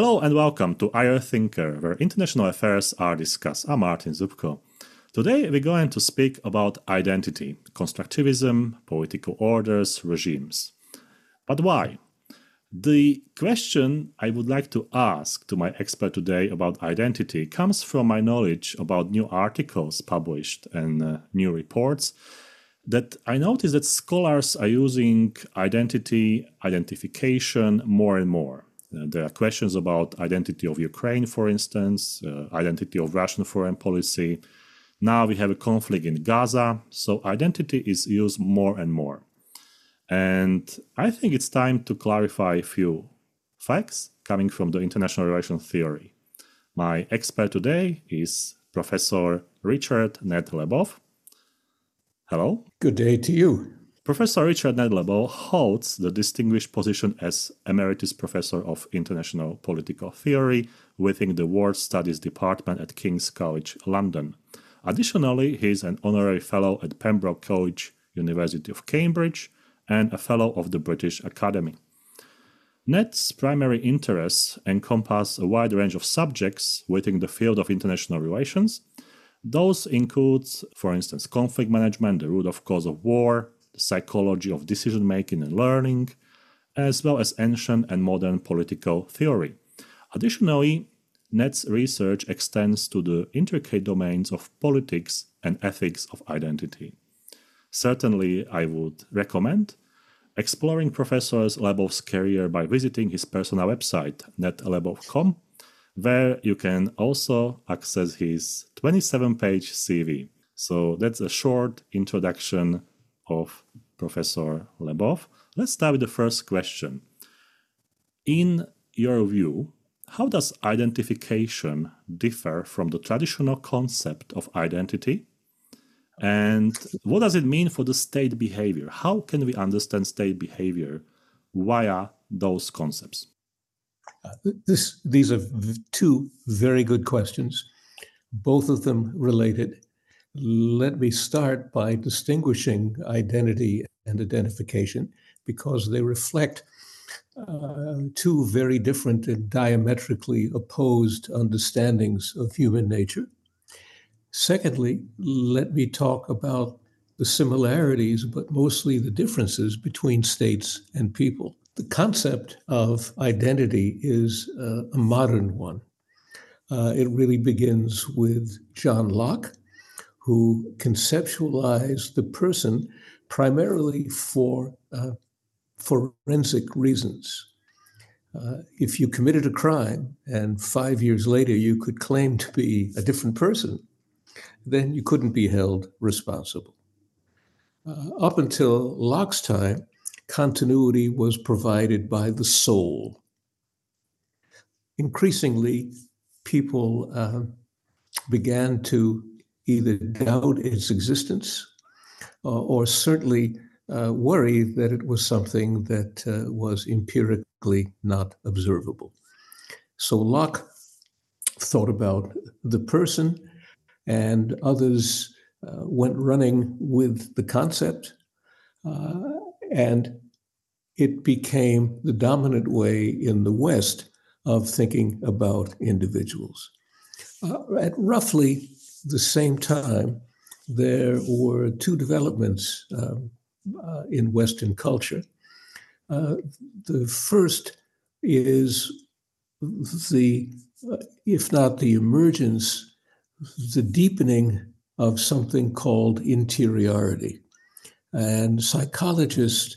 Hello and welcome to IR Thinker, where international affairs are discussed. I'm Martin Zubko. Today we're going to speak about identity, constructivism, political orders, regimes. But why? The question I would like to ask to my expert today about identity comes from my knowledge about new articles published and uh, new reports that I notice that scholars are using identity identification more and more. There are questions about identity of Ukraine, for instance, uh, identity of Russian foreign policy. Now we have a conflict in Gaza, so identity is used more and more. And I think it's time to clarify a few facts coming from the international relations theory. My expert today is Professor Richard Ned Lebow. Hello. Good day to you. Professor Richard Ned Lebow holds the distinguished position as Emeritus Professor of International Political Theory within the War Studies Department at King's College London. Additionally, he is an honorary fellow at Pembroke College, University of Cambridge, and a Fellow of the British Academy. Ned's primary interests encompass a wide range of subjects within the field of international relations. Those include, for instance, conflict management, the root of cause of war, psychology of decision making and learning, as well as ancient and modern political theory. Additionally, Ned's research extends to the intricate domains of politics and ethics of identity. Certainly, I would recommend exploring Professor Lebow's career by visiting his personal website, nedlebow.com, where you can also access his 27 page CV. So that's a short introduction of Professor Lebow. Let's start with the first question. In your view, how does identification differ from the traditional concept of identity and what does it mean for the state behavior? How can we understand state behavior via those concepts? Uh, this, these are two very good questions, both of them related. Let me start by distinguishing identity and identification because they reflect uh, two very different and diametrically opposed understandings of human nature. Secondly, let me talk about the similarities, but mostly the differences between states and people. The concept of identity is uh, a modern one. Uh, it really begins with John Locke, who conceptualized the person primarily for uh, forensic reasons. Uh, if you committed a crime and five years later you could claim to be a different person, then you couldn't be held responsible. Uh, up until Locke's time, continuity was provided by the soul. Increasingly, people uh, began to either doubt its existence uh, or certainly uh, worry that it was something that uh, was empirically not observable. So Locke thought about the person and others uh, went running with the concept, uh, and it became the dominant way in the West of thinking about individuals. Uh, at roughly the same time, there were two developments um, uh, in Western culture. Uh, the first is the, uh, if not the emergence the deepening of something called interiority. And psychologists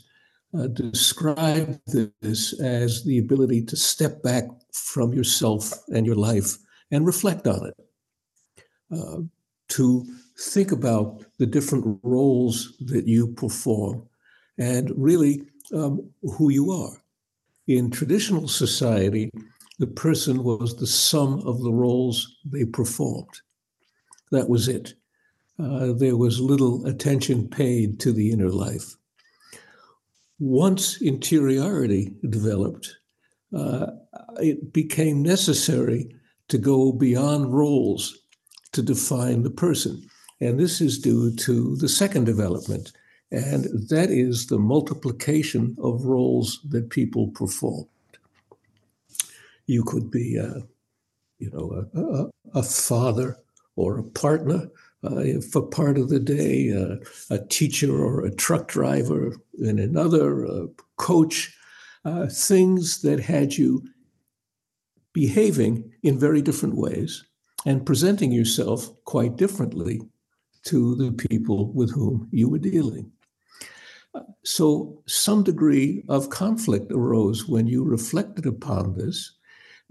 uh, describe this as the ability to step back from yourself and your life and reflect on it, to think about the different roles that you perform and really um, who you are. In traditional society, the person was the sum of the roles they performed. That was it. Uh, there was little attention paid to the inner life. Once interiority developed, uh, it became necessary to go beyond roles to define the person. And this is due to the second development, and that is the multiplication of roles that people performed. you could be, a, you know, a, a, a father or a partner uh, for part of the day, uh, a teacher or a truck driver, and another uh, coach, uh, things that had you behaving in very different ways and presenting yourself quite differently to the people with whom you were dealing. Uh, so, some degree of conflict arose when you reflected upon this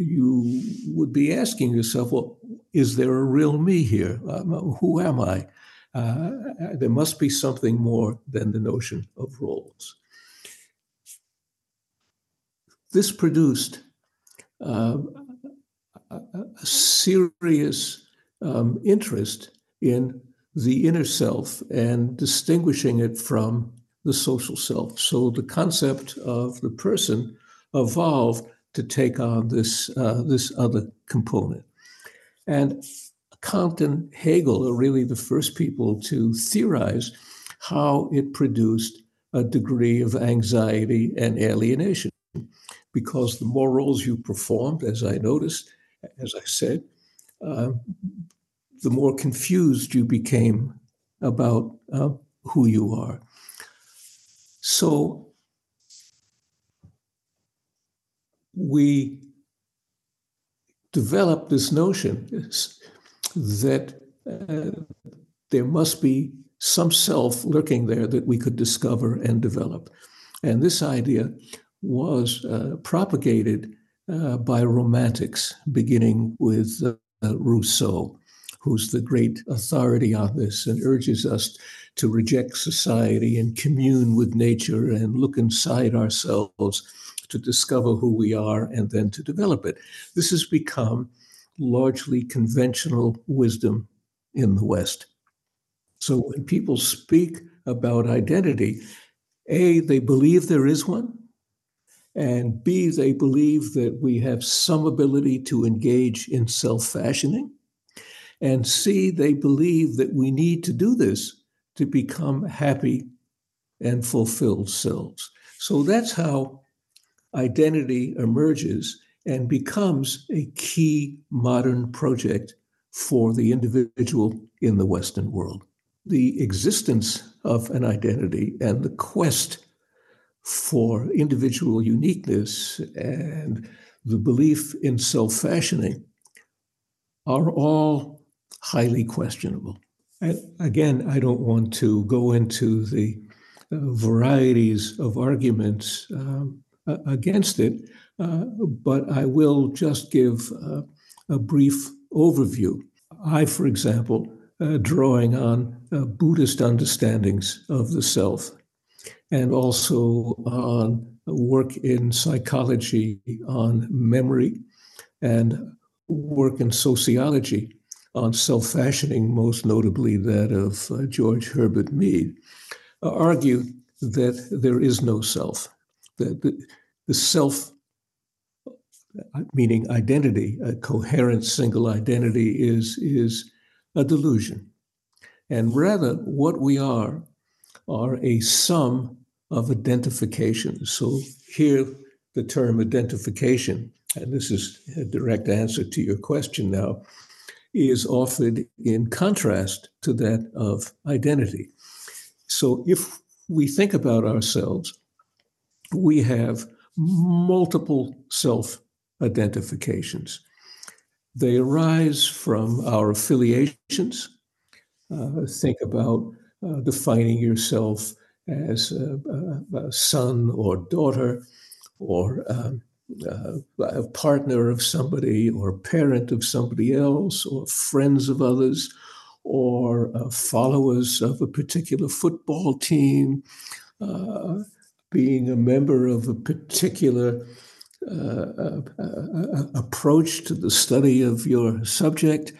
you would be asking yourself, well, is there a real me here? Um, who am I? Uh, there must be something more than the notion of roles. This produced uh, a, serious um, interest in the inner self and distinguishing it from the social self. So the concept of the person evolved to take on this, uh, this other component. And Kant and Hegel are really the first people to theorize how it produced a degree of anxiety and alienation. Because the more roles you performed, as I noticed, as I said, uh, the more confused you became about uh, who you are. So we developed this notion that uh, there must be some self lurking there that we could discover and develop. And this idea was uh, propagated uh, by romantics, beginning with uh, Rousseau, who's the great authority on this and urges us to reject society and commune with nature and look inside ourselves to discover who we are and then to develop it. This has become largely conventional wisdom in the West. So when people speak about identity, A, they believe there is one, and B, they believe that we have some ability to engage in self fashioning. And C, they believe that we need to do this to become happy and fulfilled selves. So that's how identity emerges and becomes a key modern project for the individual in the Western world. The existence of an identity and the quest for individual uniqueness and the belief in self fashioning are all highly questionable. And again, I don't want to go into the uh, varieties of arguments um, uh, against it, uh, but I will just give uh, a brief overview. I, for example, drawing on Buddhist understandings of the self and also on work in psychology on memory and work in sociology on self fashioning, most notably that of uh, George Herbert Mead, uh, argue that there is no self, the, the, the self, meaning identity, a coherent single identity, is, is a delusion. And rather, what we are are a sum of identification. So here, the term identification, and this is a direct answer to your question now, is offered in contrast to that of identity. So if we think about ourselves we have multiple self identifications. They arise from our affiliations. Uh, think about uh, defining yourself as a, a, a, son or daughter, or um, uh, a partner of somebody, or parent of somebody else, or friends of others, or uh, followers of a particular football team. Uh, being a member of a particular uh, uh, approach to the study of your subject,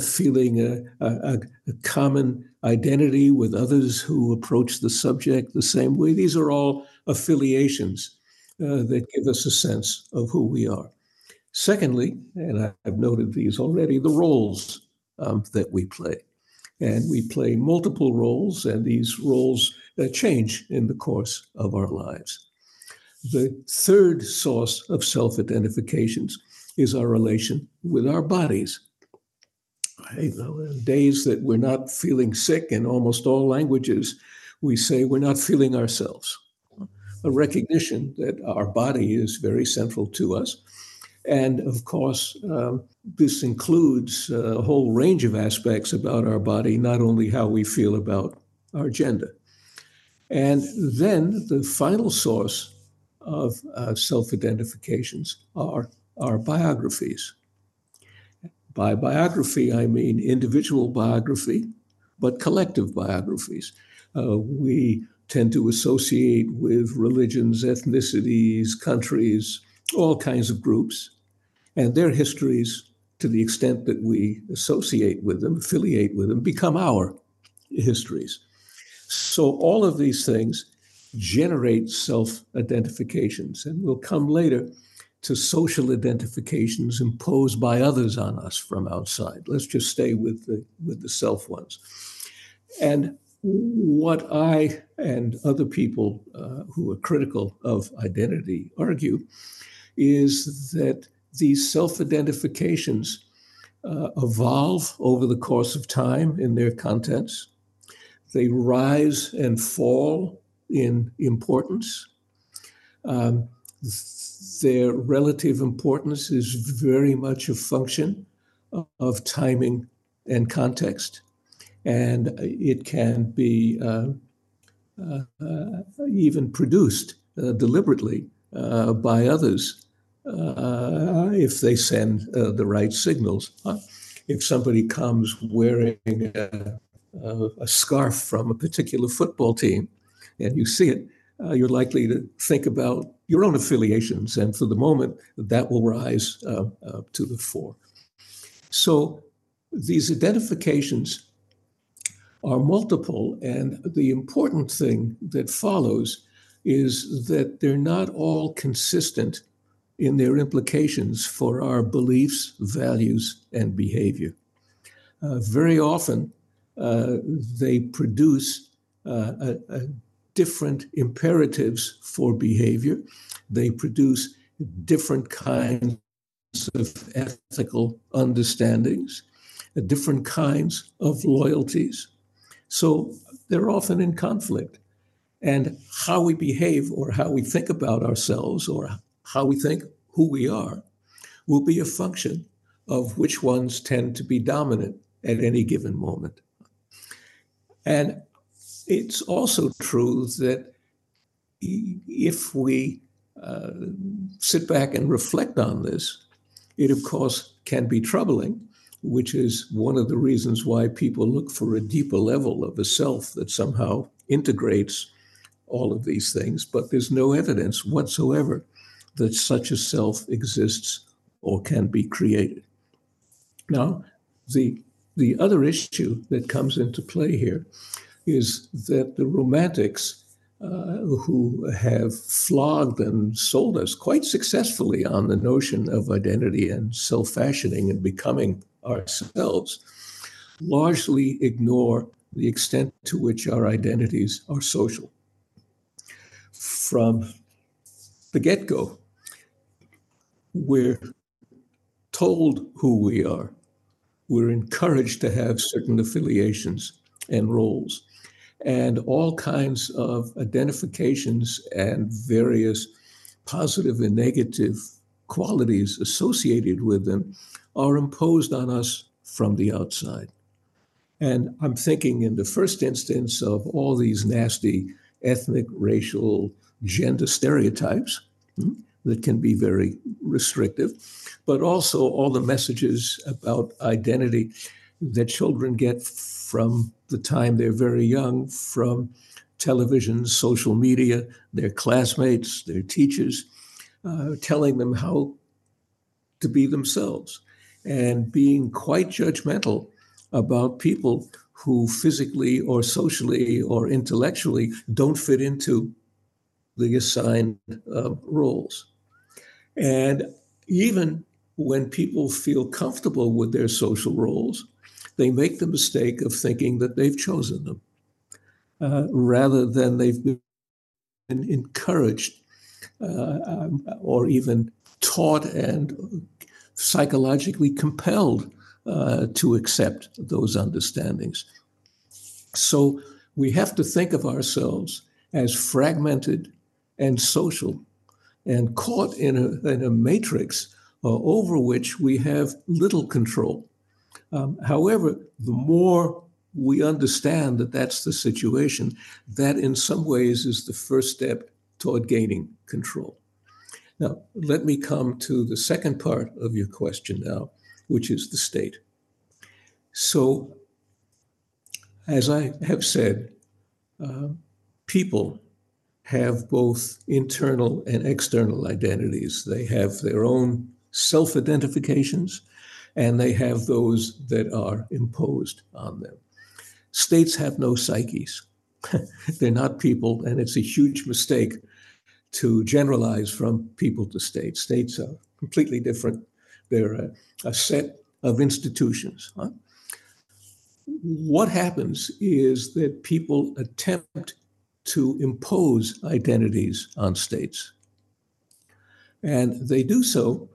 feeling a, a, a, common identity with others who approach the subject the same way. These are all affiliations uh, that give us a sense of who we are. Secondly, and I've noted these already, the roles um, that we play. And we play multiple roles, and these roles uh, change in the course of our lives. The third source of self identifications is our relation with our bodies. You know, days that we're not feeling sick in almost all languages, we say we're not feeling ourselves. A recognition that our body is very central to us. And of course, um, this includes a whole range of aspects about our body, not only how we feel about our gender. And then the final source of uh, self identifications are our biographies. By biography, I mean individual biography, but collective biographies. Uh, we tend to associate with religions, ethnicities, countries, all kinds of groups, and their histories, to the extent that we associate with them, affiliate with them, become our histories. So all of these things generate self identifications, and we'll come later to social identifications imposed by others on us from outside. Let's just stay with the with the self ones. And what I and other people uh, who are critical of identity argue is that these self identifications uh, evolve over the course of time in their contents. They rise and fall in importance. Um, their relative importance is very much a function of timing and context. And it can be uh, uh, even produced uh, deliberately uh, by others uh, if they send the right signals. if somebody comes wearing a, a, scarf from a particular football team and you see it, uh, you're likely to think about your own affiliations. And for the moment, that will rise uh, uh, to the fore. So these identifications are multiple. And the important thing that follows is that they're not all consistent in their implications for our beliefs, values, and behavior. Uh, very often, uh, they produce uh, a, a different imperatives for behavior. They produce different kinds of ethical understandings, uh, different kinds of loyalties. So they're often in conflict. And how we behave or how we think about ourselves or how we think who we are will be a function of which ones tend to be dominant at any given moment. And it's also true that if we uh, sit back and reflect on this, it of course can be troubling, which is one of the reasons why people look for a deeper level of a self that somehow integrates all of these things. But there's no evidence whatsoever that such a self exists or can be created. Now, the, the other issue that comes into play here is that the Romantics, uh, who have flogged and sold us quite successfully on the notion of identity and self fashioning and becoming ourselves, largely ignore the extent to which our identities are social. From the get go, we're told who we are. We're encouraged to have certain affiliations and roles and all kinds of identifications and various positive and negative qualities associated with them are imposed on us from the outside. And I'm thinking in the first instance of all these nasty ethnic, racial, gender stereotypes hmm, that can be very restrictive, but also all the messages about identity that children get from the time they're very young from television, social media, their classmates, their teachers, uh, telling them how to be themselves and being quite judgmental about people who physically or socially or intellectually don't fit into the assigned uh, roles. And even when people feel comfortable with their social roles, they make the mistake of thinking that they've chosen them uh, rather than they've been encouraged uh, um, or even taught and psychologically compelled uh, to accept those understandings. So we have to think of ourselves as fragmented and social and caught in a, in a matrix uh, over which we have little control. Um, however, the more we understand that that's the situation, that in some ways is the first step toward gaining control. Now, let me come to the second part of your question now, which is the state. So, as I have said, uh, people have both internal and external identities. They have their own self identifications and they have those that are imposed on them. States have no psyches. They're not people, and it's a huge mistake to generalize from people to states. States are completely different. They're a, a set of institutions. Huh? What happens is that people attempt to impose identities on states. And they do so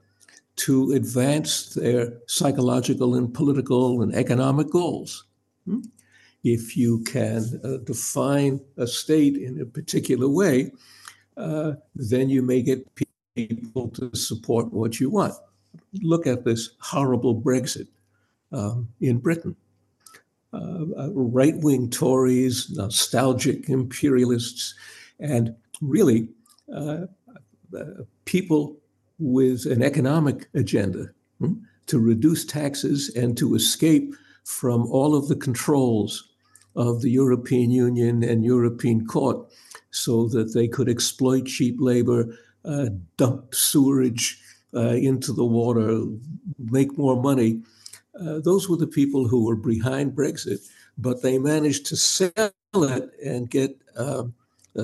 to advance their psychological and political and economic goals. Hmm? If you can uh, define a state in a particular way, uh, then you may get people to support what you want. Look at this horrible Brexit um, in Britain. Uh, uh right wing Tories, nostalgic imperialists, and really uh, uh, people with an economic agenda hmm, to reduce taxes and to escape from all of the controls of the European Union and European Court so that they could exploit cheap labor, uh, dump sewerage uh, into the water, make more money. Uh, those were the people who were behind Brexit, but they managed to sell it and get um,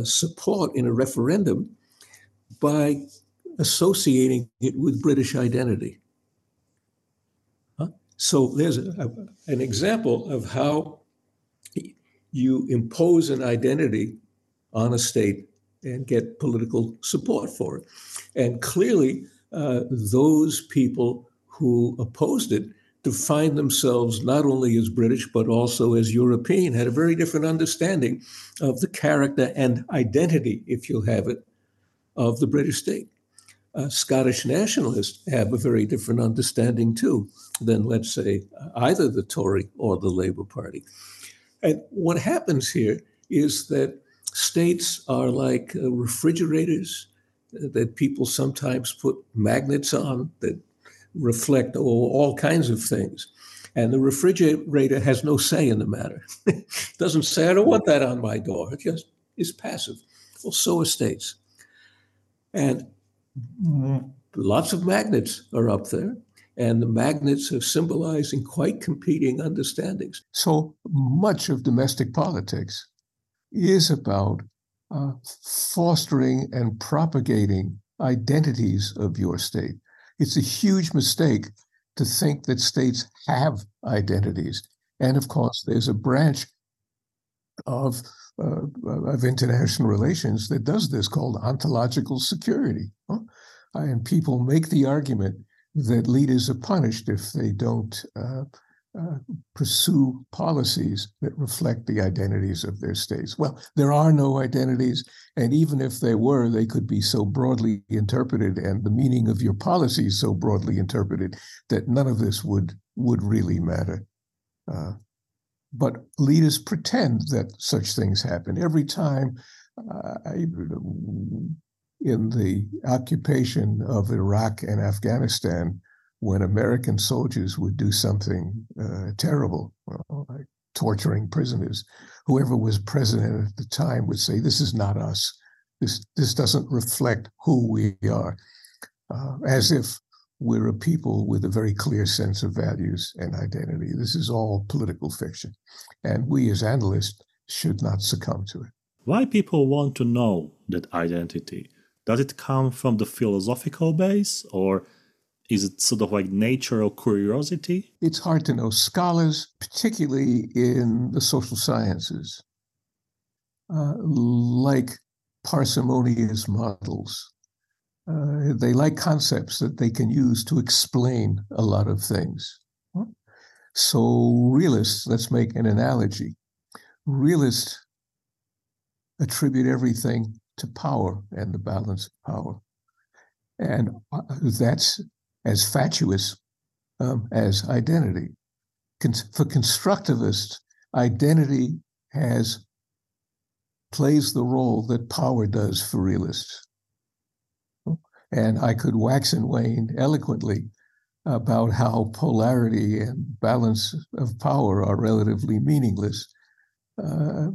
support in a referendum by associating it with British identity. Huh? So there's a, a, an example of how you impose an identity on a state and get political support for it. And clearly, uh, those people who opposed it defined themselves not only as British, but also as European, had a very different understanding of the character and identity, if you'll have it, of the British state. Uh, Scottish nationalists have a very different understanding too than, let's say, either the Tory or the Labour Party. And what happens here is that states are like uh, refrigerators that people sometimes put magnets on that reflect all, all kinds of things. And the refrigerator has no say in the matter. Doesn't say, I don't want that on my door. It just is passive. Well, so are states. And lots of magnets are up there, and the magnets are symbolizing quite competing understandings. So much of domestic politics is about uh, fostering and propagating identities of your state. It's a huge mistake to think that states have identities. And of course, there's a branch of uh, of international relations that does this called ontological security. Huh? And people make the argument that leaders are punished if they don't uh, uh, pursue policies that reflect the identities of their states. Well, there are no identities, and even if there were, they could be so broadly interpreted, and the meaning of your policies so broadly interpreted that none of this would would really matter. Uh, but leaders pretend that such things happen every time. Uh, in the occupation of Iraq and Afghanistan, when American soldiers would do something uh, terrible, like torturing prisoners, whoever was president at the time would say, "This is not us. This this doesn't reflect who we are," uh, as if we're a people with a very clear sense of values and identity. This is all political fiction, and we as analysts should not succumb to it. Why people want to know that identity? Does it come from the philosophical base, or is it sort of like natural curiosity? It's hard to know. Scholars, particularly in the social sciences, uh, like parsimonious models Uh, they like concepts that they can use to explain a lot of things. So, realists, let's make an analogy. Realists attribute everything to power and the balance of power. And uh, that's as fatuous um, as identity. For constructivists, identity has plays the role that power does for realists. And I could wax and wane eloquently about how polarity and balance of power are relatively meaningless. Uh,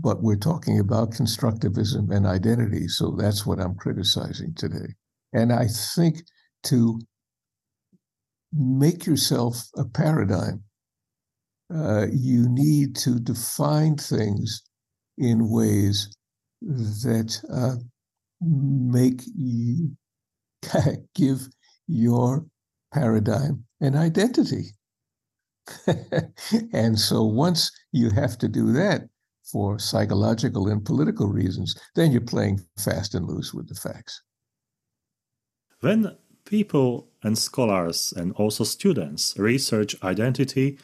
but we're talking about constructivism and identity. So that's what I'm criticizing today. And I think to make yourself a paradigm, uh, you need to define things in ways that uh, make you give your paradigm an identity. and so once you have to do that for psychological and political reasons, then you're playing fast and loose with the facts. When people and scholars and also students research identity,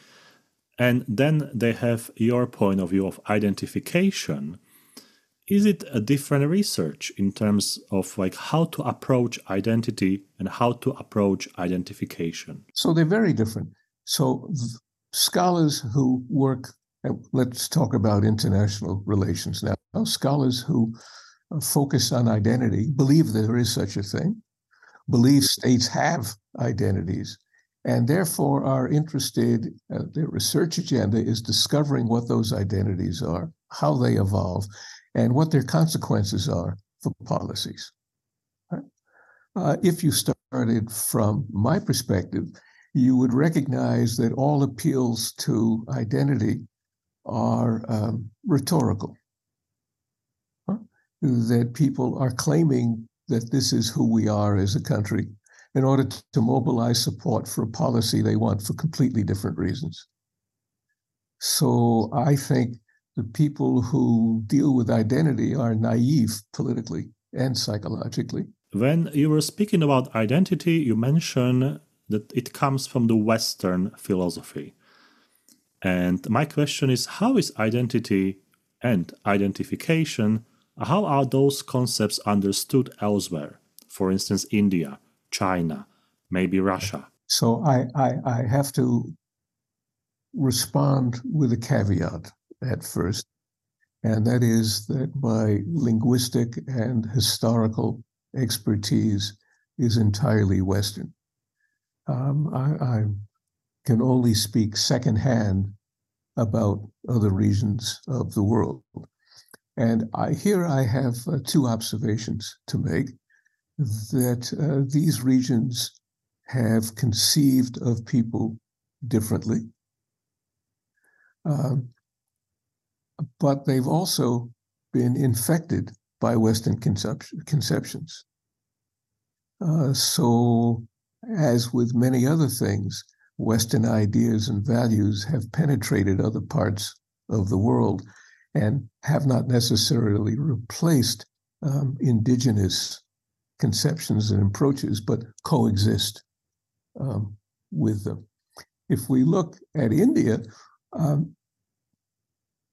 and then they have your point of view of identification, is it a different research in terms of like how to approach identity and how to approach identification? So they're very different. So scholars who work let's talk about international relations now scholars who uh, focus on identity believe there is such a thing believe states have identities and therefore are interested uh, their research agenda is discovering what those identities are how they evolve and what their consequences are for policies. Uh, if you started from my perspective, you would recognize that all appeals to identity are um, rhetorical. Huh? That people are claiming that this is who we are as a country in order to mobilize support for a policy they want for completely different reasons. So I think the people who deal with identity are naive politically and psychologically. When you were speaking about identity, you mentioned that it comes from the Western philosophy. And my question is how is identity and identification, how are those concepts understood elsewhere? For instance, India, China, maybe Russia. So I, I, I have to respond with a caveat at first, and that is that my linguistic and historical expertise is entirely Western. Um, I, I, can only speak secondhand about other regions of the world. And I, here I have uh, two observations to make that uh, these regions have conceived of people differently. Um, but they've also been infected by Western conceptions. Uh, so, as with many other things, Western ideas and values have penetrated other parts of the world and have not necessarily replaced um, indigenous conceptions and approaches, but coexist um, with them. If we look at India, um,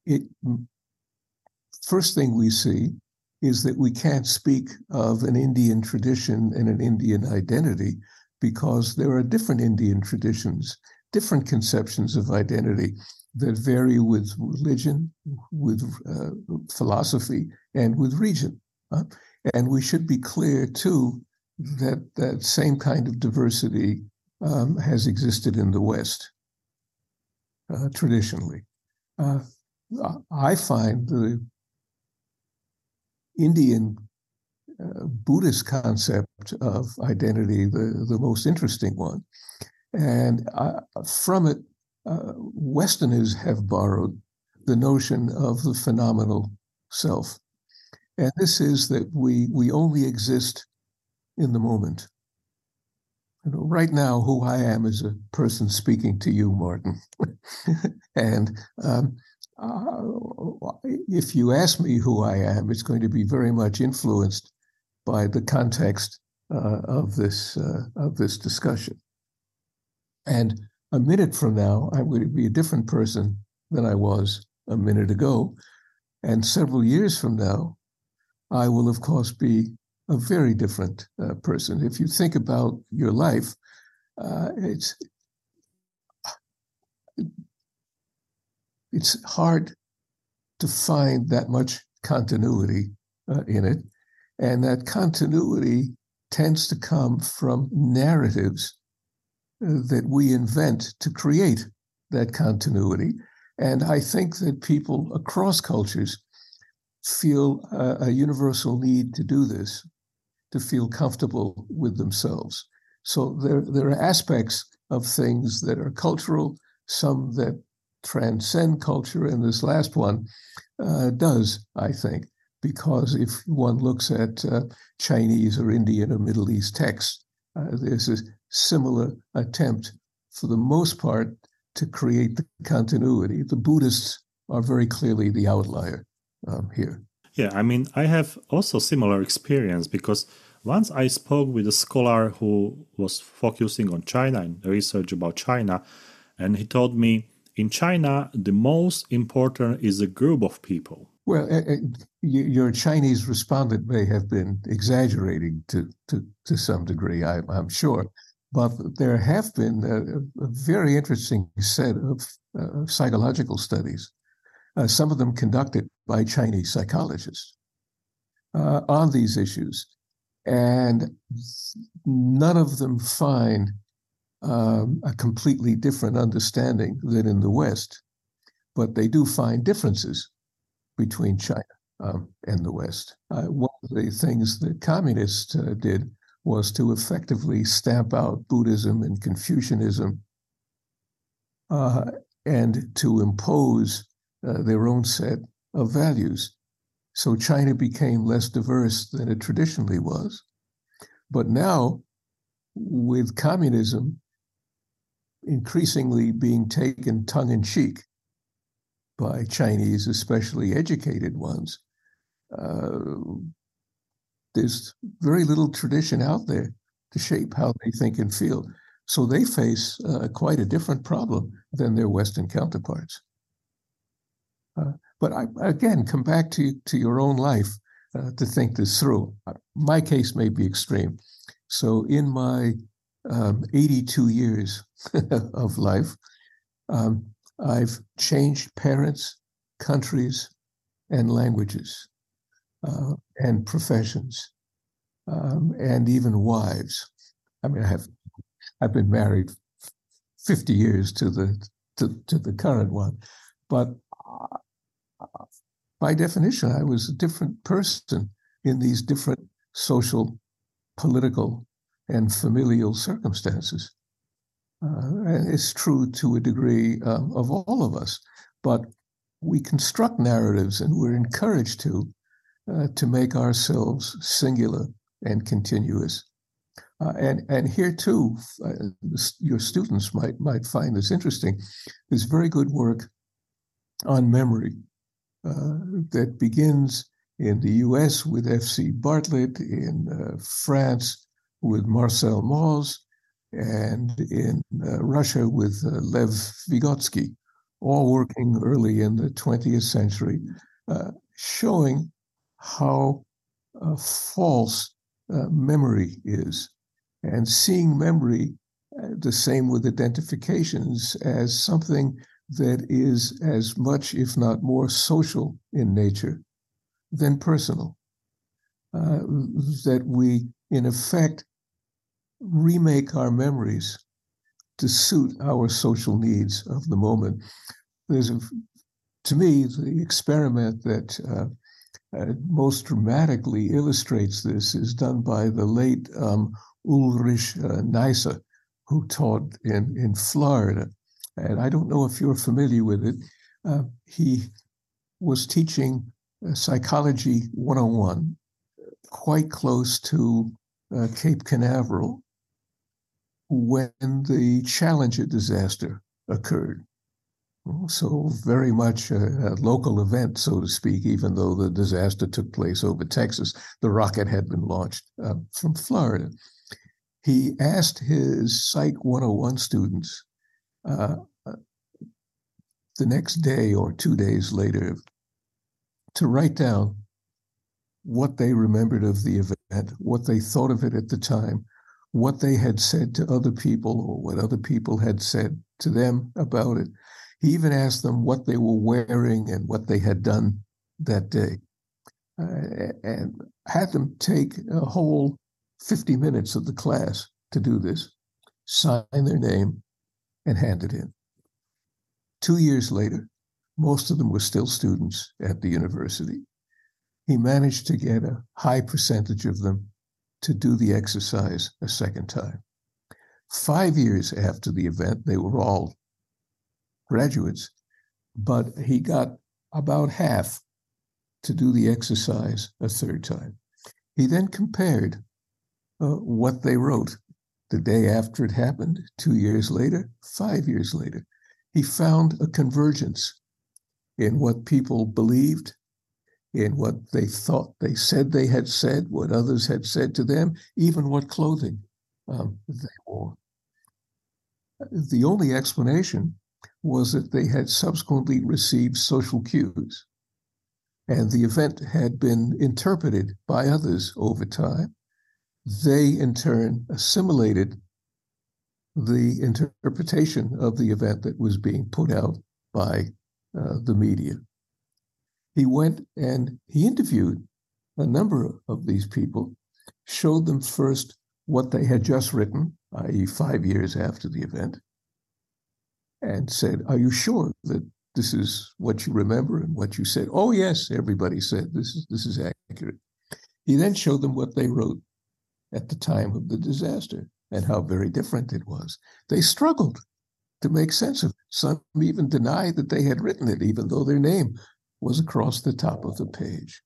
it first thing we see is that we can't speak of an Indian tradition and an Indian identity because there are different Indian traditions, different conceptions of identity that vary with religion, with uh, philosophy, and with region. Uh, and we should be clear, too, that that same kind of diversity um, has existed in the West uh, traditionally. Uh, I find the Indian uh, Buddhist concept of identity the, the most interesting one. And from it, uh, Westerners have borrowed the notion of the phenomenal self. And this is that we, we only exist in the moment. You know, right now, who I am is a person speaking to you, Martin. and um, uh, if you ask me who I am, it's going to be very much influenced by the context uh, of this uh, of this discussion. And a minute from now, I'm going to be a different person than I was a minute ago, and several years from now, I will of course be a very different uh, person. If you think about your life, uh, it's it's hard to find that much continuity uh, in it. And that continuity tends to come from narratives uh, that we invent to create that continuity. And I think that people across cultures feel a, a universal need to do this, to feel comfortable with themselves. So there, there are aspects of things that are cultural, some that transcend culture, and this last one uh, does, I think, because if one looks at uh, Chinese or Indian or Middle East texts, uh, there's a similar attempt, for the most part, to create the continuity. The Buddhists are very clearly the outlier um, here. Yeah, I mean, I have also similar experience because once I spoke with a scholar who was focusing on China and research about China, and he told me in China, the most important is a group of people. Well, uh, your Chinese respondent may have been exaggerating to, to, to some degree, I, am sure. But there have been a, a very interesting set of uh, psychological studies, uh, some of them conducted by Chinese psychologists uh, on these issues. And none of them find um, a completely different understanding than in the West, but they do find differences between China um, and the West. Uh, one of the things that communists uh, did was to effectively stamp out Buddhism and Confucianism uh, and to impose uh, their own set of values. So China became less diverse than it traditionally was. But now, with communism, increasingly being taken tongue in cheek by Chinese, especially educated ones. Uh, there's very little tradition out there to shape how they think and feel. So they face uh, quite a different problem than their Western counterparts. Uh, but I, again, come back to, to your own life uh, to think this through. My case may be extreme. So in my um, 82 years of life, um, I've changed parents, countries, and languages, uh, and professions, um, and even wives. I mean, I have I've been married 50 years to the to, to the current one, but uh, by definition, I was a different person in these different social, political, and familial circumstances. Uh, and it's true to a degree um, of all of us, but we construct narratives and we're encouraged to uh, to make ourselves singular and continuous. Uh, and and here too, uh, your students might might find this interesting. There's very good work on memory uh, that begins in the U.S. with F.C. Bartlett, in France with Marcel Mauss and in uh, Russia with uh, Lev Vygotsky, all working early in the 20th century, uh, showing how uh, false uh, memory is, and seeing memory uh, the same with identifications as something that is as much, if not more, social in nature than personal. that we in effect, remake our memories to suit our social needs of the moment. There's, a, to me, the experiment that uh, uh, most dramatically illustrates this is done by the late um, Ulrich uh, Neisser, who taught in, in Florida. And I don't know if you're familiar with it. Uh, he was teaching uh, Psychology 101 quite close to uh, Cape Canaveral when the Challenger disaster occurred. So, very much a, a, local event, so to speak, even though the disaster took place over Texas. The rocket had been launched uh, from Florida. He asked his Psych 101 students uh, the next day or two days later to write down what they remembered of the event, what they thought of it at the time, what they had said to other people, or what other people had said to them about it. He even asked them what they were wearing and what they had done that day, uh, and had them take a whole 50 minutes of the class to do this, sign their name, and hand it in. Two years later, most of them were still students at the university. He managed to get a high percentage of them to do the exercise a second time. Five years after the event, they were all graduates, but he got about half to do the exercise a third time. He then compared uh, what they wrote the day after it happened, two years later, five years later he found a convergence in what people believed, in what they thought they said they had said, what others had said to them, even what clothing um, they wore. The only explanation was that they had subsequently received social cues, and the event had been interpreted by others over time. They, in turn, assimilated the interpretation of the event that was being put out by uh, the media. He went and he interviewed a number of these people, showed them first what they had just written, i.e., five years after the event, and said, Are you sure that this is what you remember and what you said? Oh, yes, everybody said this is, this is accurate. He then showed them what they wrote at the time of the disaster and how very different it was. They struggled to make sense of it. Some even denied that they had written it, even though their name was across the top of the page.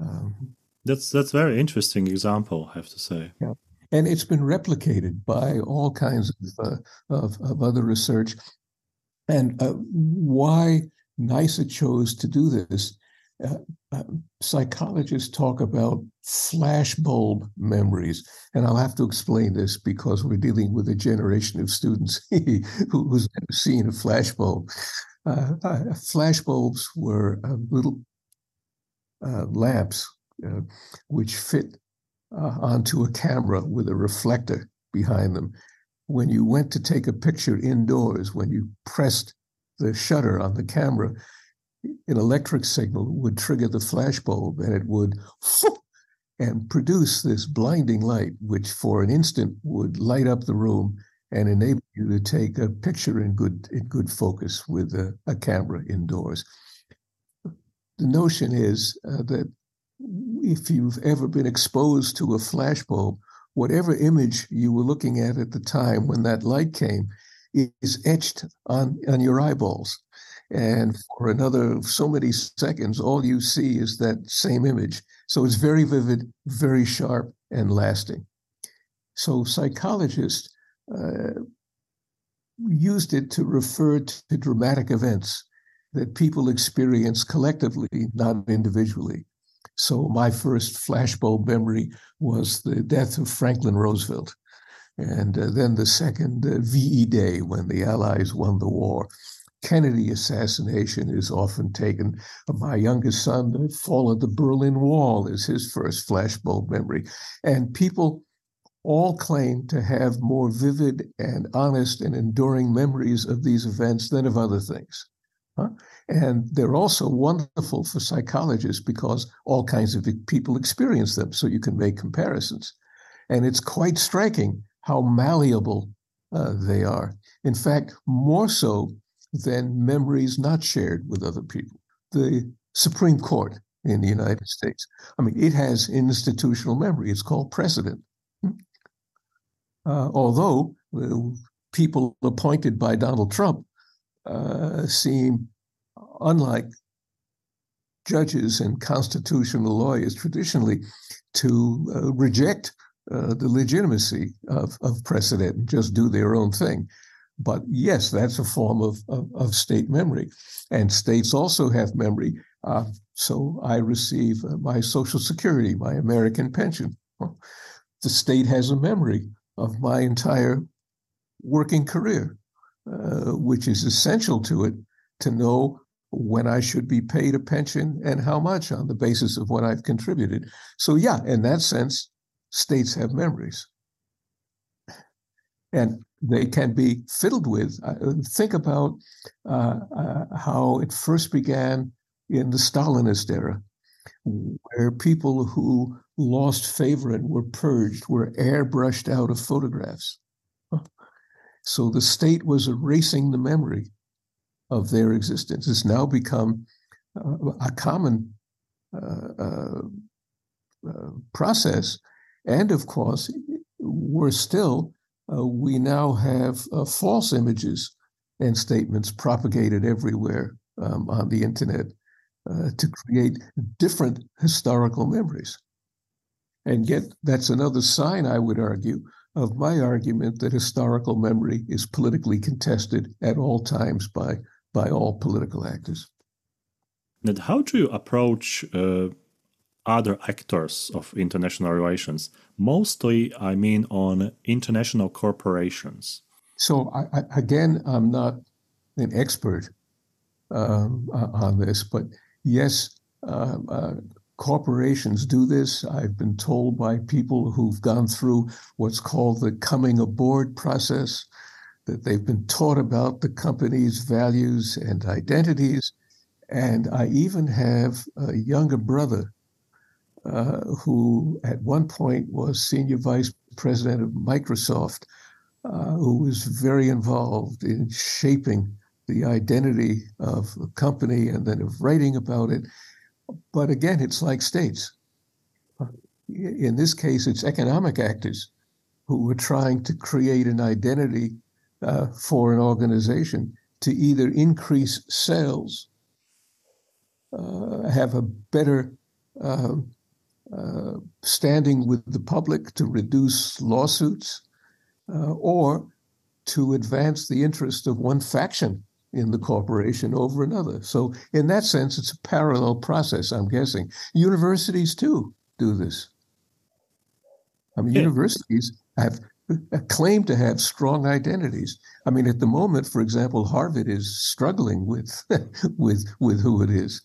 Um, that's that's very interesting example, I have to say. Yeah, and it's been replicated by all kinds of uh, of, of, other research. And uh, why Neisser chose to do this uh, uh, psychologists talk about flashbulb memories. And I'll have to explain this because we're dealing with a generation of students who's never seen a flashbulb. Uh, uh, flashbulbs were uh, little uh, lamps which fit onto a camera with a reflector behind them. When you went to take a picture indoors, when you pressed the shutter on the camera, an electric signal would trigger the flashbulb and it would and produce this blinding light, which for an instant would light up the room and enable you to take a picture in good in good focus with a, a camera indoors. The notion is uh, that if you've ever been exposed to a flashbulb, whatever image you were looking at at the time when that light came is etched on, on your eyeballs. And for another so many seconds, all you see is that same image. So it's very vivid, very sharp, and lasting. So psychologists uh, used it to refer to dramatic events that people experience collectively, not individually. So my first flashbulb memory was the death of Franklin Roosevelt. And uh, then the second uh, VE Day when the Allies won the war. Kennedy assassination is often taken. My youngest son, the fall of the Berlin Wall, is his first flashbulb memory. And people all claim to have more vivid and honest and enduring memories of these events than of other things. Huh? And they're also wonderful for psychologists because all kinds of people experience them, so you can make comparisons. And it's quite striking how malleable uh, they are. In fact, more so than memories not shared with other people. The Supreme Court in the United States, I mean, it has institutional memory. It's called precedent. Uh, although uh, people appointed by Donald Trump uh, seem unlike judges and constitutional lawyers traditionally to uh, reject uh, the legitimacy of, of precedent and just do their own thing. but yes, that's a form of, of, of, state memory. And states also have memory. Uh, so I receive my Social Security, my American pension. The state has a memory of my entire working career, uh, which is essential to it to know when I should be paid a pension and how much on the basis of what I've contributed. So, yeah, in that sense, states have memories. And they can be fiddled with. think about uh, uh, how it first began in the Stalinist era, where people who lost favor and were purged were airbrushed out of photographs. So the state was erasing the memory of their existence. It's now become uh, a common uh, uh, uh process. And of course, we're still uh, we now have uh, false images and statements propagated everywhere um, on the internet uh, to create different historical memories. And yet, that's another sign, I would argue, of my argument that historical memory is politically contested at all times by, by all political actors. And how do you approach uh, other actors of international relations. Mostly, I mean, on international corporations. So, I, I, again, I'm not an expert um, on this, but yes, uh, uh, corporations do this. I've been told by people who've gone through what's called the coming aboard process that they've been taught about the company's values and identities. And I even have a younger brother uh, who at one point was senior vice president of Microsoft, uh, who was very involved in shaping the identity of the company and then of writing about it. But again, it's like states. In this case, it's economic actors who were trying to create an identity uh, for an organization to either increase sales, uh, have a better um, uh, standing with the public to reduce lawsuits uh, or to advance the interest of one faction in the corporation over another. So, in that sense, it's a parallel process, I'm guessing. Universities, too, do this. I mean, yeah. universities have claim to have strong identities. I mean, at the moment, for example, Harvard is struggling with with with who it is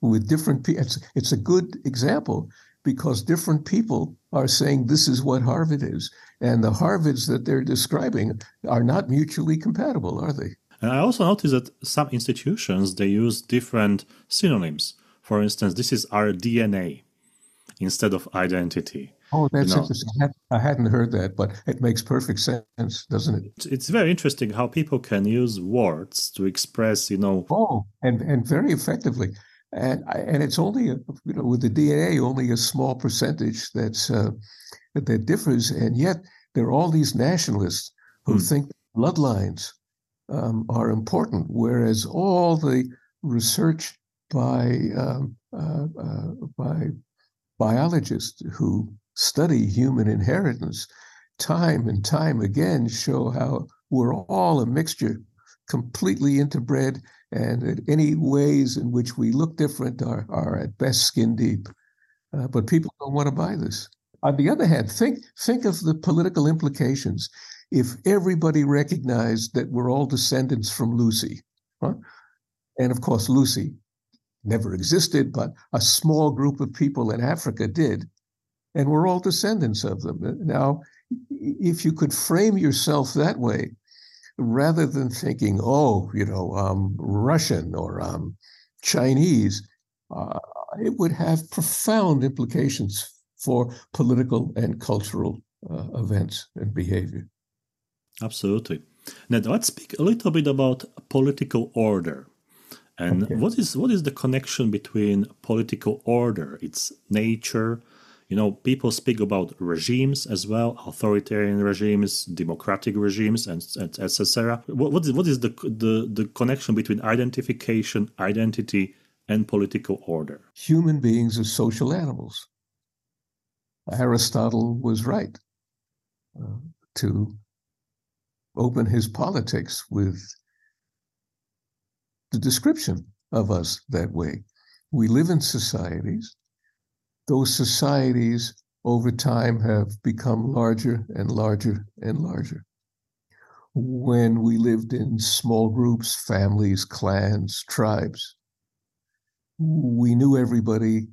with different people. It's, it's a good example because different people are saying this is what Harvard is. And the Harvards that they're describing are not mutually compatible, are they? And I also noticed that some institutions they use different synonyms. For instance, this is our DNA instead of identity. Oh, that's you know, interesting. I hadn't heard that, but it makes perfect sense, doesn't it? It's very interesting how people can use words to express, you know. Oh, and and very effectively and and it's only a, you know with the DNA only a small percentage that's uh, that differs, and yet there are all these nationalists who hmm. think bloodlines um, are important, whereas all the research by um, uh, uh, by biologists who study human inheritance time and time again show how we're all a mixture completely interbred and that any ways in which we look different are, are at best skin deep. Uh, but people don't want to buy this. On the other hand, think think of the political implications if everybody recognized that we're all descendants from Lucy. Huh? And of course, Lucy never existed, but a small group of people in Africa did. And we're all descendants of them. Now, if you could frame yourself that way, rather than thinking, oh, you know, um, Russian or um, Chinese, uh, it would have profound implications for political and cultural uh, events and behavior. Absolutely. Now let's speak a little bit about political order. And okay. what is what is the connection between political order, its nature, you know, people speak about regimes as well, authoritarian regimes, democratic regimes, and, and etc. What, what is, what is the, the, the connection between identification, identity, and political order? Human beings are social animals. Aristotle was right uh, to open his politics with the description of us that way. We live in societies. Those societies over time have become larger and larger and larger. When we lived in small groups, families, clans, tribes, we knew everybody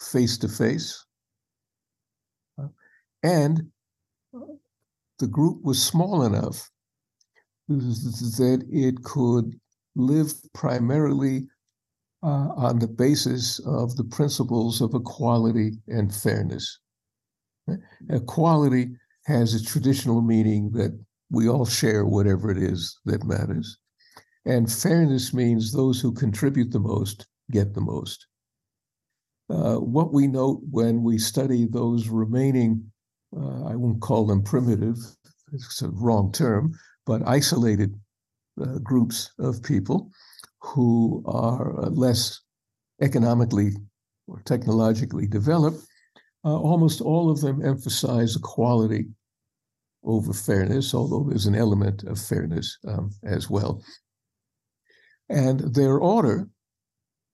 face to face. And the group was small enough that it could live primarily uh, on the basis of the principles of equality and fairness. Equality has a traditional meaning that we all share whatever it is that matters. And fairness means those who contribute the most get the most. Uh, what we note when we study those remaining, uh, I won't call them primitive, it's a wrong term, but isolated uh, groups of people who are uh, less economically or technologically developed, uh, almost all of them emphasize equality over fairness, although there's an element of fairness um, as well. And their order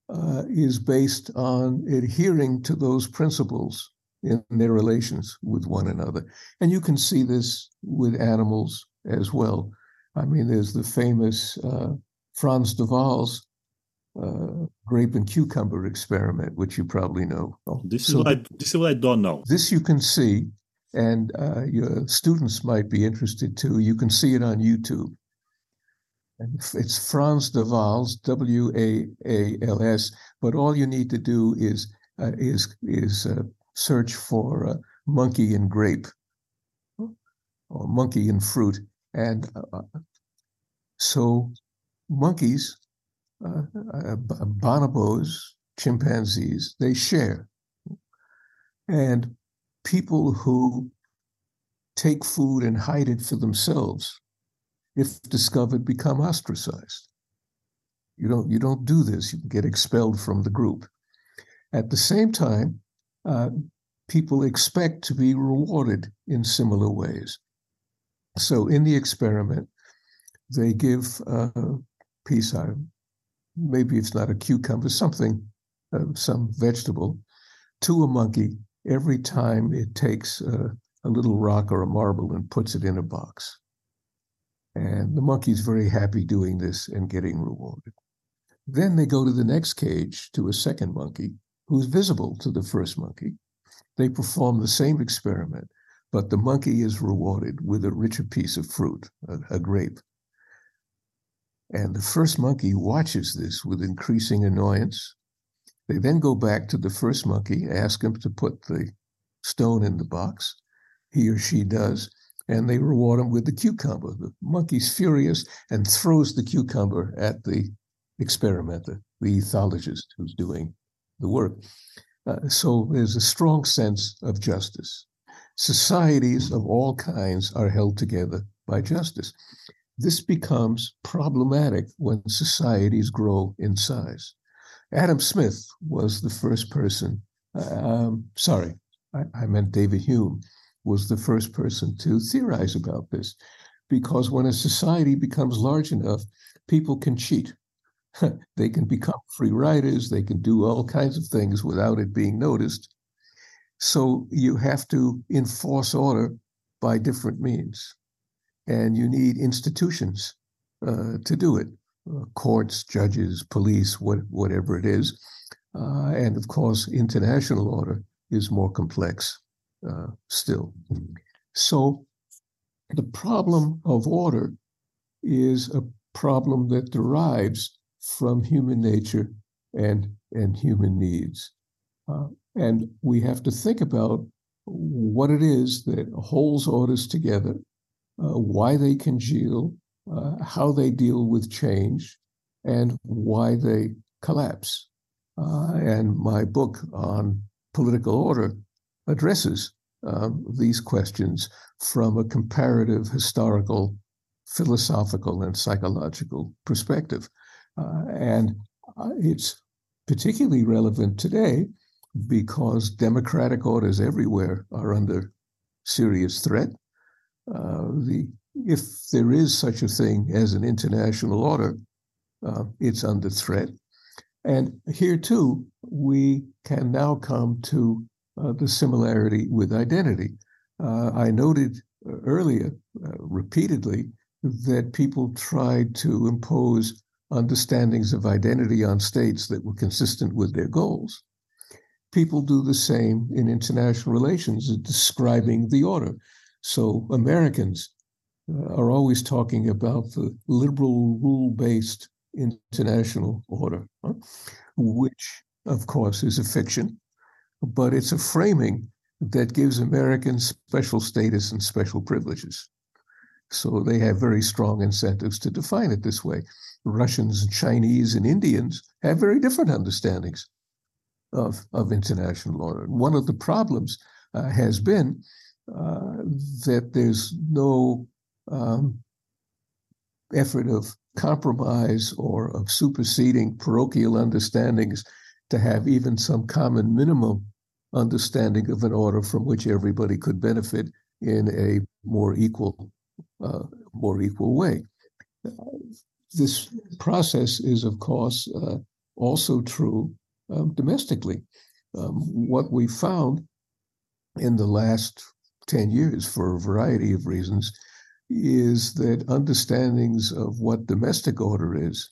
uh, is based on adhering to those principles in their relations with one another. And you can see this with animals as well. I mean, there's the famous uh, Frans de Waal's uh, grape and cucumber experiment, which you probably know. This so is what I, this is what I don't know. This you can see, and uh, your students might be interested too. You can see it on YouTube. And it's Frans de Waal's W A A L S. But all you need to do is uh, is is uh, search for uh, monkey and grape or monkey and fruit, and uh, so monkeys, uh, uh, bonobos, chimpanzees, they share. And people who take food and hide it for themselves, if discovered, become ostracized. You don't, you don't do this, you get expelled from the group. At the same time, uh, people expect to be rewarded in similar ways. So in the experiment, they give a piece of, maybe it's not a cucumber, something, uh, some vegetable, to a monkey every time it takes a, a little rock or a marble and puts it in a box. And the monkey's very happy doing this and getting rewarded. Then they go to the next cage to a second monkey who's visible to the first monkey. They perform the same experiment, but the monkey is rewarded with a richer piece of fruit, a, a grape. And the first monkey watches this with increasing annoyance. They then go back to the first monkey, ask him to put the stone in the box. He or she does, and they reward him with the cucumber. The monkey's furious and throws the cucumber at the experimenter, the ethologist who's doing the work. Uh, so there's a strong sense of justice. Societies of all kinds are held together by justice. This becomes problematic when societies grow in size. Adam Smith was the first person, um, sorry, I, I meant David Hume, was the first person to theorize about this. Because when a society becomes large enough, people can cheat. they can become free riders, they can do all kinds of things without it being noticed. So you have to enforce order by different means and you need institutions uh, to do it uh, courts, judges, police, what, whatever it is. Uh, and of course, international order is more complex uh, still. So the problem of order is a problem that derives from human nature and, and human needs. And we have to think about what it is that holds orders together uh, why they congeal, uh, how they deal with change, and why they collapse. Uh, and my book on political order addresses um, these questions from a comparative, historical, philosophical, and psychological perspective. Uh, and uh, it's particularly relevant today because democratic orders everywhere are under serious threat. Uh, the if there is such a thing as an international order, uh, it's under threat. And here too, we can now come to uh, the similarity with identity. Uh, I noted earlier uh, repeatedly that people tried to impose understandings of identity on states that were consistent with their goals. People do the same in international relations, describing the order. So Americans uh, are always talking about the liberal rule based international order, which, of course, is a fiction, but it's a framing that gives Americans special status and special privileges. So they have very strong incentives to define it this way. Russians Chinese and Indians have very different understandings of, of international order. One of the problems uh, has been uh, that there's no um, effort of compromise or of superseding parochial understandings to have even some common minimum understanding of an order from which everybody could benefit in a more equal, uh, more equal way. This process is, of course, uh, also true um, domestically. Um, what we found in the last 10 years, for a variety of reasons, is that understandings of what domestic order is,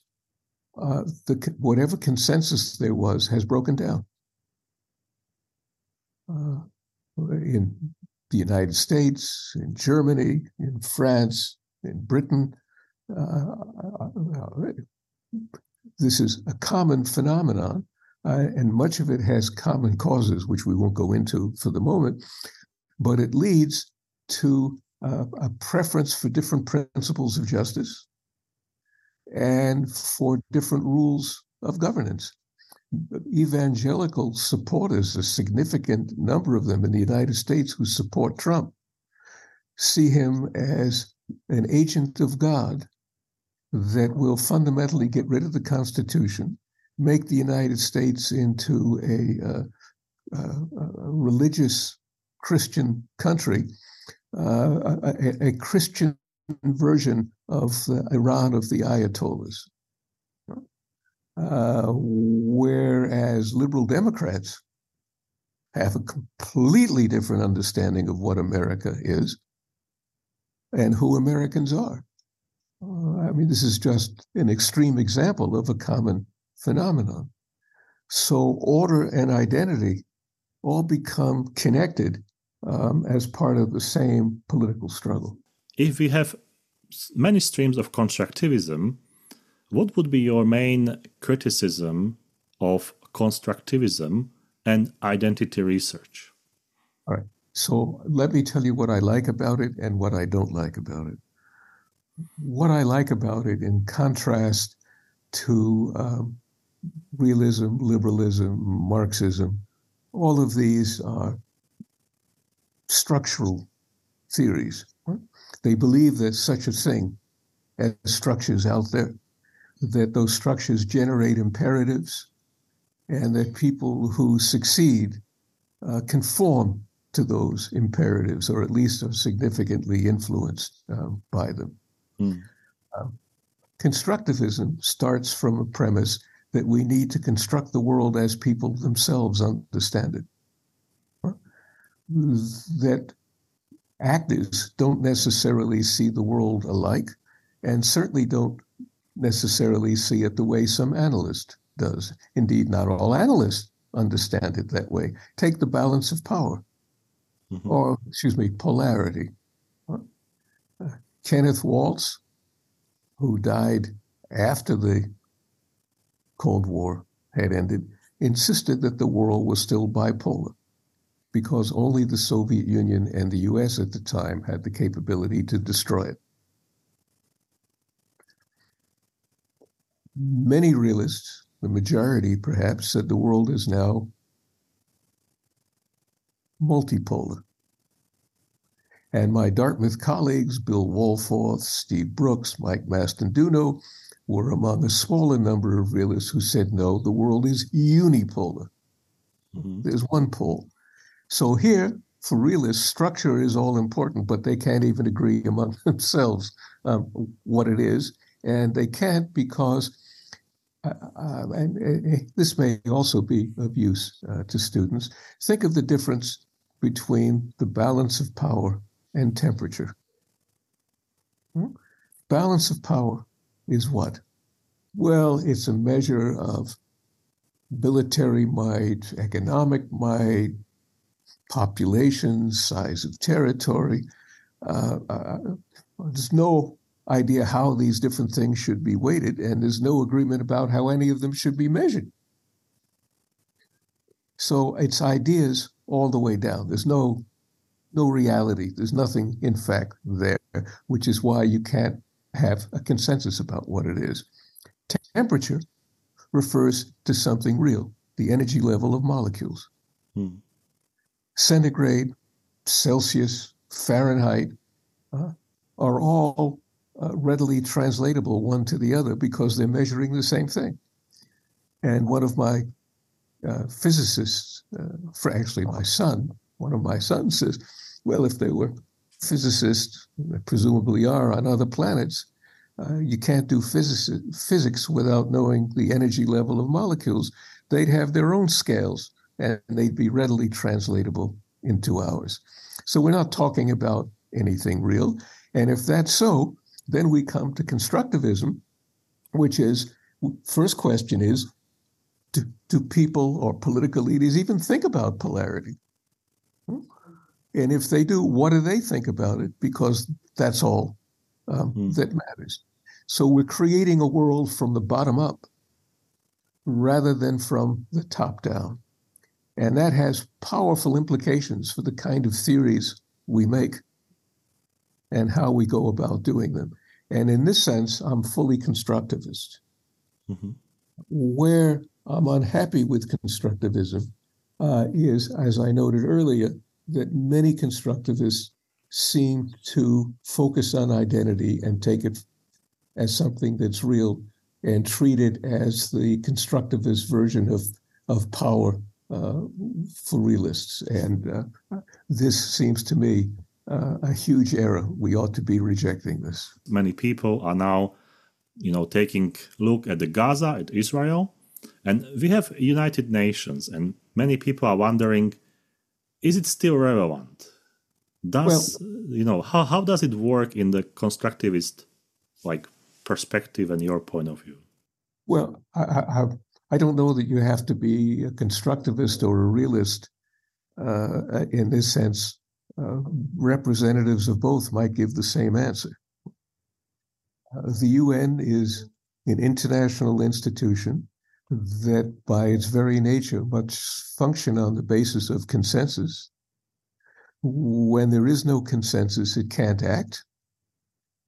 uh, the, whatever consensus there was, has broken down. Uh, in the United States, in Germany, in France, in Britain, uh, uh this is a common phenomenon, uh, and much of it has common causes, which we won't go into for the moment, but it leads to uh, a preference for different principles of justice and for different rules of governance. Evangelical supporters, a significant number of them in the United States who support Trump, see him as an agent of God that will fundamentally get rid of the Constitution, make the United States into a, uh, a religious Christian country uh, a, a, Christian version of the Iran of the Ayatollahs. Uh, whereas liberal Democrats have a completely different understanding of what America is and who Americans are. Uh, I mean, this is just an extreme example of a common phenomenon. So, order and identity all become connected um, as part of the same political struggle. If we have many streams of constructivism, what would be your main criticism of constructivism and identity research? All right. So let me tell you what I like about it and what I don't like about it. What I like about it, in contrast to um, realism, liberalism, Marxism, all of these are structural theories. They believe there's such a thing as structures out there, that those structures generate imperatives, and that people who succeed uh, conform to those imperatives, or at least are significantly influenced uh, by them. Mm. Uh, constructivism starts from a premise that we need to construct the world as people themselves understand it that actors don't necessarily see the world alike and certainly don't necessarily see it the way some analyst does. Indeed, not all analysts understand it that way. Take the balance of power, mm-hmm. or excuse me, polarity. Kenneth Waltz, who died after the Cold War had ended, insisted that the world was still bipolar because only the Soviet Union and the US at the time had the capability to destroy it. Many realists, the majority perhaps, said the world is now multipolar. And my Dartmouth colleagues, Bill Wohlforth, Steve Brooks, Mike Mastanduno, were among a smaller number of realists who said no, the world is unipolar. Mm-hmm. There's one pole. So here for realists, structure is all important, but they can't even agree among themselves um, what it is. And they can't because, uh, uh, and uh, this may also be of use uh, to students. Think of the difference between the balance of power and temperature. Hmm? Balance of power is what? Well, it's a measure of military might, economic might, population, size of territory. Uh, uh, there's no idea how these different things should be weighted, and there's no agreement about how any of them should be measured. So it's ideas all the way down. There's no no reality. There's nothing, in fact, there, which is why you can't have a consensus about what it is. Temperature refers to something real, the energy level of molecules. Hmm. Centigrade, Celsius, Fahrenheit uh, are all uh, readily translatable one to the other because they're measuring the same thing. And one of my uh, physicists, uh, for actually my son, one of my sons says, well, if they were physicists, presumably are on other planets, uh, you can't do physics, physics without knowing the energy level of molecules. They'd have their own scales and they'd be readily translatable into ours. So we're not talking about anything real. And if that's so, then we come to constructivism, which is first question is do, do people or political leaders even think about polarity? And if they do, what do they think about it? Because that's all um, mm. that matters. So we're creating a world from the bottom up rather than from the top down. And that has powerful implications for the kind of theories we make and how we go about doing them. And in this sense, I'm fully constructivist. Mm-hmm. Where I'm unhappy with constructivism uh, is, as I noted earlier, that many constructivists seem to focus on identity and take it as something that's real and treat it as the constructivist version of, of power uh, for realists. And uh, this seems to me uh, a huge error. We ought to be rejecting this. Many people are now, you know, taking look at the Gaza, at Israel, and we have United Nations, and many people are wondering, is it still relevant? Does well, you know how how does it work in the constructivist like perspective and your point of view? Well, I, I, I don't know that you have to be a constructivist or a realist uh, in this sense. Uh, representatives of both might give the same answer. Uh, the UN is an international institution that, by its very nature, must function on the basis of consensus. When there is no consensus, it can't act,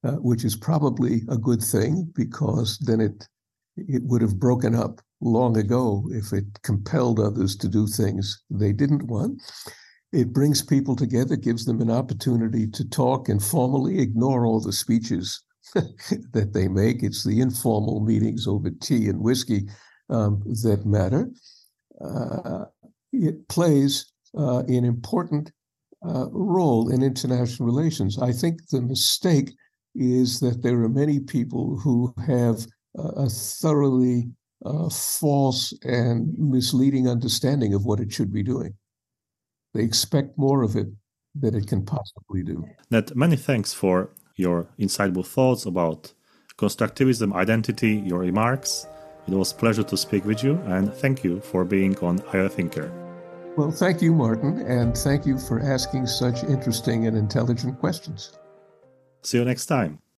uh, which is probably a good thing because then it it would have broken up long ago if it compelled others to do things they didn't want. It brings people together, gives them an opportunity to talk informally, ignore all the speeches that they make. It's the informal meetings over tea and whiskey um, that matter. Uh, it plays uh, an important uh, role in international relations. I think the mistake is that there are many people who have a thoroughly uh, false and misleading understanding of what it should be doing. They expect more of it than it can possibly do. Ned, many thanks for your insightful thoughts about constructivism, identity, your remarks. It was a pleasure to speak with you, and thank you for being on Higher Thinker. Well, thank you, Martin, and thank you for asking such interesting and intelligent questions. See you next time.